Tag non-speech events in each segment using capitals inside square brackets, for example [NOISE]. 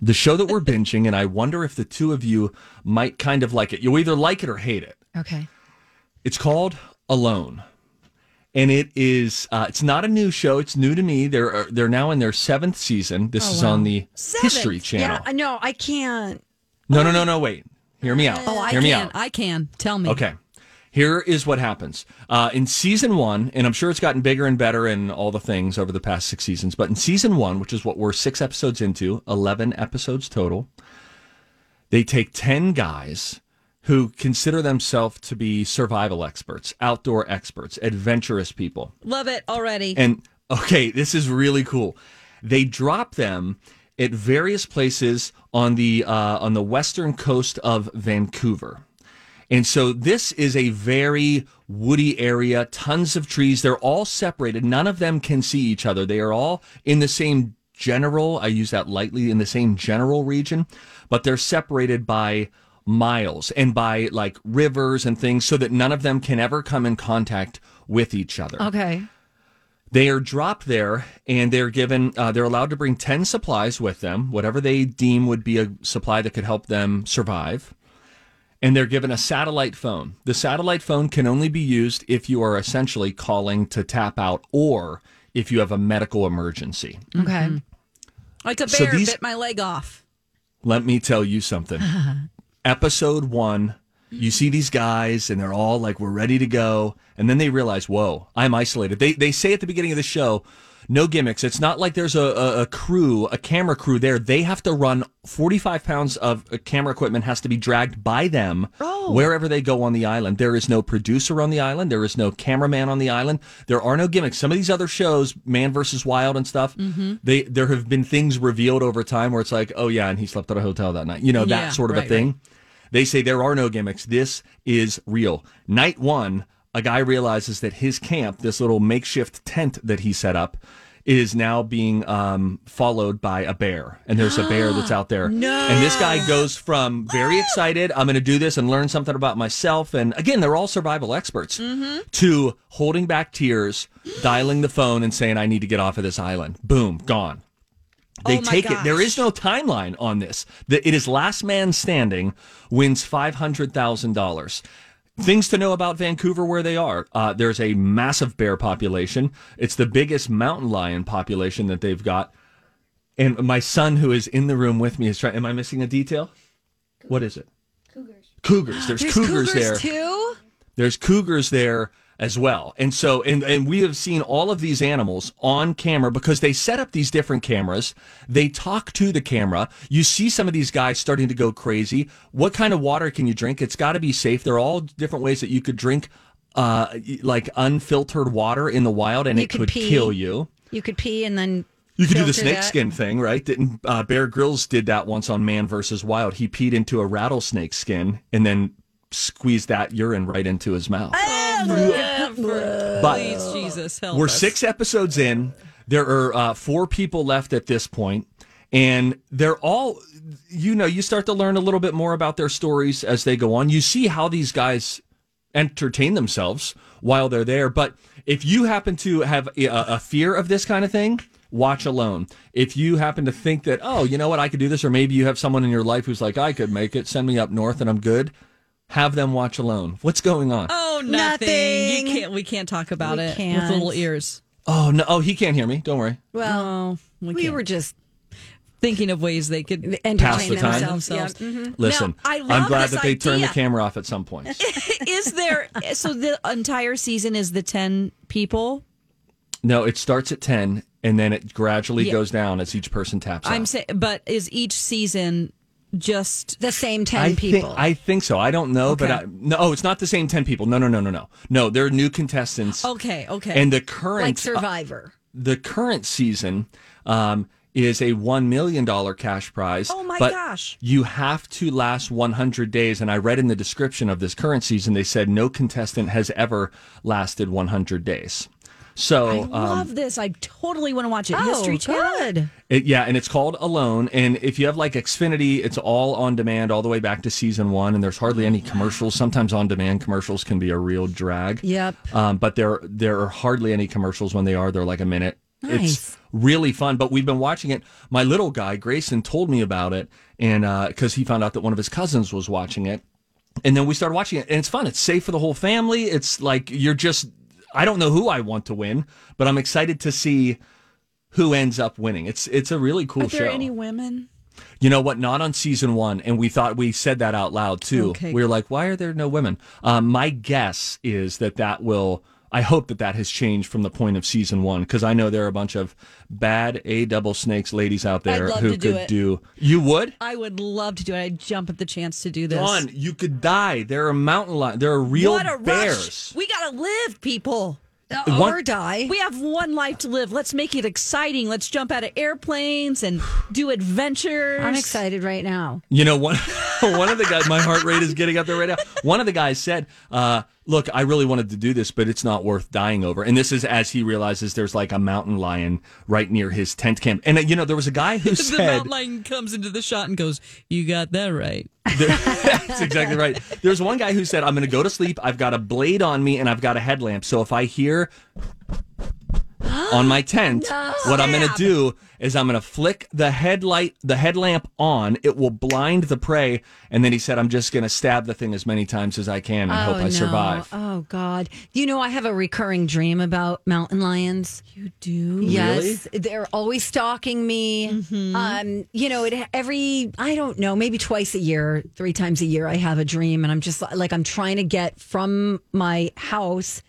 the show that we're binging, and I wonder if the two of you might kind of like it. You'll either like it or hate it. Okay. It's called Alone. And it is. Uh, it's not a new show. It's new to me. They're uh, they're now in their seventh season. This is on the History Channel. Yeah, no, I can't. No, no, no, no. Wait. Hear me out. Oh, I Hear me can. out. I can. Tell me. Okay. Here is what happens. Uh, in season one, and I'm sure it's gotten bigger and better and all the things over the past six seasons, but in season one, which is what we're six episodes into, 11 episodes total, they take 10 guys who consider themselves to be survival experts, outdoor experts, adventurous people. Love it already. And okay, this is really cool. They drop them at various places on the uh, on the western coast of Vancouver. And so this is a very woody area, tons of trees. They're all separated. None of them can see each other. They are all in the same general, I use that lightly, in the same general region, but they're separated by miles and by like rivers and things so that none of them can ever come in contact with each other. Okay. They are dropped there and they're given, uh, they're allowed to bring 10 supplies with them, whatever they deem would be a supply that could help them survive. And they're given a satellite phone. The satellite phone can only be used if you are essentially calling to tap out or if you have a medical emergency. Okay. Mm-hmm. like a so bear these- bit my leg off. Let me tell you something. [LAUGHS] Episode one, you see these guys and they're all like, we're ready to go. And then they realize, whoa, I'm isolated. They, they say at the beginning of the show, no gimmicks. It's not like there's a, a, a crew, a camera crew there. They have to run 45 pounds of uh, camera equipment has to be dragged by them wherever they go on the island. There is no producer on the island. There is no cameraman on the island. There are no gimmicks. Some of these other shows, Man versus Wild and stuff, they there have been things revealed over time where it's like, oh yeah, and he slept at a hotel that night. You know, that Yeah, sort of right, a thing. They say there are no gimmicks. This is real. Night one, a guy realizes that his camp, this little makeshift tent that he set up, is now being um, followed by a bear. And there's a bear that's out there. [GASPS] no. And this guy goes from very excited, I'm going to do this and learn something about myself. And again, they're all survival experts, to holding back tears, [GASPS] dialing the phone and saying, I need to get off of this island. Boom, gone. They Oh take it. There is no timeline on this. It is last man standing wins five hundred thousand dollars. Things to know about Vancouver where they are. Uh, there's a massive bear population. It's the biggest mountain lion population that they've got. And my son, who is in the room with me, is trying. Am I missing a detail? What is it? Cougars. Cougars. There's, There's cougars, there. too. There's cougars there as well. And so, and, and we have seen all of these animals on camera because they set up these different cameras. They talk to the camera. You see some of these guys starting to go crazy. What kind of water can you drink? It's got to be safe. There are all different ways that you could drink, uh, like unfiltered water in the wild and You it could pee. kill you. You could pee and then You could do the snakeskin thing, right? Didn't uh, Bear Grylls did that once on Man versus Wild? He peed into a rattlesnake skin and then squeezed that urine right into his mouth. But Please, Jesus, help we're us. six episodes in. There are uh, four people left at this point, and they're all, you know, you start to learn a little bit more about their stories as they go on. You see how these guys entertain themselves while they're there. But if you happen to have a, a fear of this kind of thing, watch alone. If you happen to think that, oh, you know what, I could do this, or maybe you have someone in your life who's like, I could make it, send me up north and I'm good, have them watch alone. What's going on? Oh, nothing. Nothing. You can't. We can't talk about We it can't. with little ears. Oh, no. Oh, he can't hear me. Don't worry. Well, Oh, we, we were just thinking of ways they could Pass the time. themselves. Yeah. themselves. Mm-hmm. Mm-hmm. Listen, Now, I I'm glad this that they turned the camera off at some point. [LAUGHS] is there so the entire season is the 10 people no, it starts at 10 and then it gradually Yeah. goes down as each person taps i'm saying but is each season just The same 10 I people. Think, I think so. I don't know, but I, no, oh, it's not the same 10 people. No, no, no, no, no. No, they're new contestants. okay okay And the current like Survivor. the current season um, is a one million dollar cash prize. Oh my but gosh. You have to last 100 days, and I read in the description of this current season they said no contestant has ever lasted 100 days. So i um, love this i totally want to watch it Oh, history channel good. It, yeah, and it's called Alone. And if you have like Xfinity, it's all on demand all the way back to season one, and there's hardly any commercials. Sometimes on demand commercials can be a real drag. Yep. Um, but there there are hardly any commercials when they are. They're like a minute Nice. It's really fun. But we've been watching it. My little guy Grayson told me about it, and because he found out that one of his cousins was watching it, and then we started watching it, and it's fun. It's safe for the whole family. It's like you're just. I don't know who I want to win, but I'm excited to see who ends up winning. It's it's a really cool show. Are there show. any women? You know what? Not on season one, and we thought we said that out loud too. Okay. We were like, "Why are there no women?" Um, my guess is that that will. I hope that that has changed from the point of season one because I know there are a bunch of bad a double snakes ladies out there who do could it. do. You would. I would love to do it. I'd jump at the chance to do this. Dawn, you could die. There are mountain lions. There are real what a bears. rush! We gotta live, people. Uh, One- or die. We have one life to live. Let's make it exciting. Let's jump out of airplanes and do adventures. I'm excited right now. You know, one [LAUGHS] [LAUGHS] one of the guys, my heart rate is getting up there right now. One of the guys said, uh, "Look, I really wanted to do this, but it's not worth dying over." And this is as he realizes there's like a mountain lion right near his tent camp. And uh, you know, there was a guy who said, [LAUGHS] the mountain lion comes into the shot and goes, "You got that right." [LAUGHS] That's exactly right. There's one guy who said, I'm going to go to sleep. I've got a blade on me and I've got a headlamp. So if I hear on my [GASPS] tent, what I'm going to do is I'm going to flick the headlight, the headlamp on. It will blind the prey. And then he said, I'm just going to stab the thing as many times as I can and hope I no. survive. Oh God! You know, I have a recurring dream about mountain lions. You do. Yes, they're always stalking me. Mm-hmm. Um, you know, it every I don't know, maybe twice a year, three times a year, I have a dream, and I'm just like I'm trying to get from my house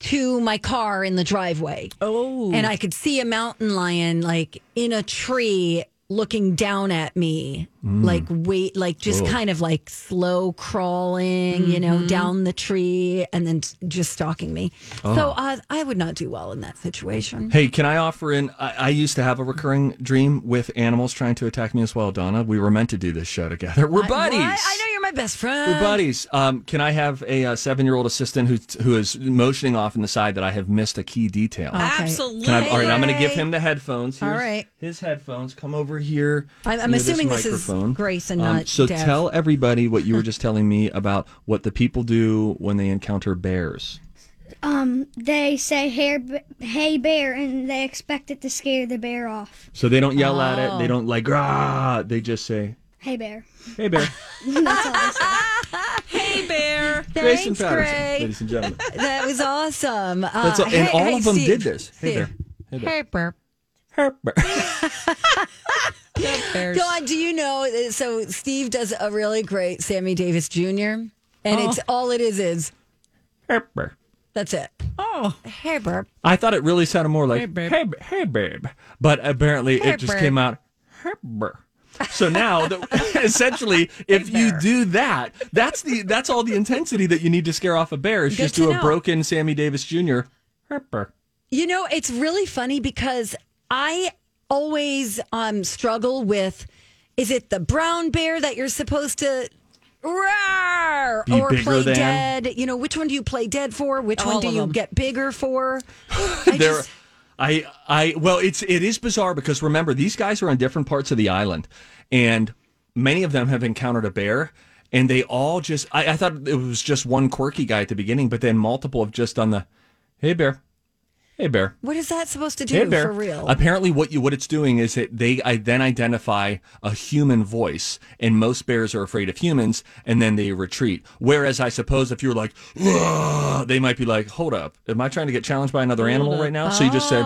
to my car in the driveway. Oh. and I could see a mountain lion like in a tree looking down at me like wait like just kind of like slow crawling you know down the tree and then t- just stalking me so uh, i would not do well in that situation Hey, can I offer in? I, I used to have a recurring dream with animals trying to attack me as well, Donna. We were meant to do this show together. We're buddies. What? i know best friend We're buddies. Um, can I have a, uh seven-year-old assistant who who is motioning off in the side that I have missed a key detail? Absolutely. Can I, all right, I'm going to give him the headphones. All Here's right. his headphones. Come over here. I'm- I'm assuming this is microphone. Grace and Um, not So Dev. tell everybody what you were just telling me about what the people do when they encounter bears. Um, they say hey, hey bear, and they expect it to scare the bear off. So they don't yell at it. Oh. They don't like rah. They just say, Hey bear. "Hey, bear." [LAUGHS] That's all they say. Hey, bear. Grayson Thanks, Patterson, Gray. ladies and gentlemen. [LAUGHS] that was awesome uh, That's all, and hey- all hey, of them Steve. did this. Hey, Steve. bear. Hey, bear. Hey, bear. Hey, bear. [LAUGHS] Bears. Dawn, do you know? uh, So Steve does a really great Sammy Davis Jr. and it's all it is is Hey, bear. that's it. Oh, Hey, burp. I thought it really sounded more like Hey, babe. hey, hey, babe. But apparently Hey, it just babe. came out hey, brr. So now, the, [LAUGHS] essentially, if you do that, that's the that's all the intensity that you need to scare off a bear. Is Good just to do a know. broken Sammy Davis Jr. Hey. You know, it's really funny because I always um struggle with is it the brown bear that you're supposed to roar Be or play than? dead? You know, which one do you play dead for? Which one do you them. get bigger for? [LAUGHS] I there just, I I well it's it is bizarre because remember these guys are on different parts of the island and many of them have encountered a bear and they all just I, I thought it was just one quirky guy at the beginning but then multiple have just done the hey bear hey bear. What is that supposed to do hey for real? apparently what you what it's doing is it they I then identify a human voice and most bears are afraid of humans and then they retreat. Whereas i suppose if you're like they might be like hold up. Am i trying to get challenged by another animal right now? So you just said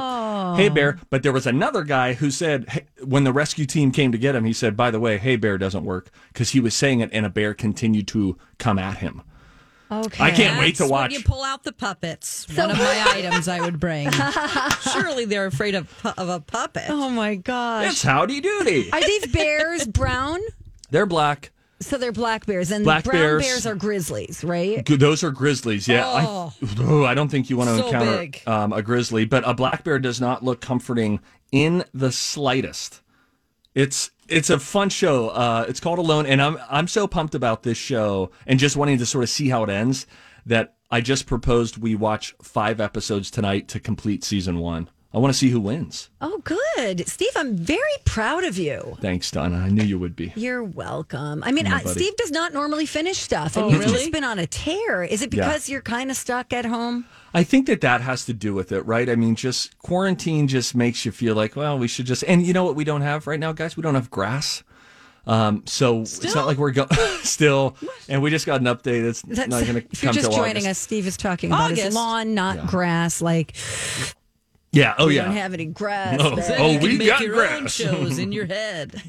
hey oh. bear. But there was another guy who said hey, when the rescue team came to get him he said by the way hey bear doesn't work because he was saying it and a bear continued to come at him okay. I can't wait to That's watch. When you pull out the puppets. One of my [LAUGHS] items I would bring. [LAUGHS] Surely they're afraid of pu- of a puppet. Oh my gosh. it's howdy doody Are these bears [LAUGHS] brown? they're black So they're black bears, and Black brown bears. bears. are grizzlies, right? G- Those are grizzlies. Yeah, Oh. I, oh, I don't think you want to So encounter big. um, a grizzly, but a black bear does not look comforting in the slightest. It's it's a fun show. Uh, it's called Alone, and I'm I'm so pumped about this show and just wanting to sort of see how it ends that I just proposed we watch five episodes tonight to complete season one. I want to see who wins. Oh, good. Steve, I'm very proud of you. Thanks, Donna. I knew you would be. You're welcome. I mean, I. Steve does not normally finish stuff, and Oh, you've really? just been on a tear. Is it Yeah. because you're kind of stuck at home? I think that that has to do with it, right? I mean, just quarantine just makes you feel like, well, we should just. And you know what we don't have right now, guys? We don't have grass. Um, so it's not like we're going [LAUGHS] still, and we just got an update. It's That's, not going [LAUGHS] to if you're just till joining August. us, Steve is talking about his lawn, not grass. Like Yeah. Oh we yeah. don't have any grass. Oh, there. Then oh, you can we make got your own grass. shows in [LAUGHS] your head.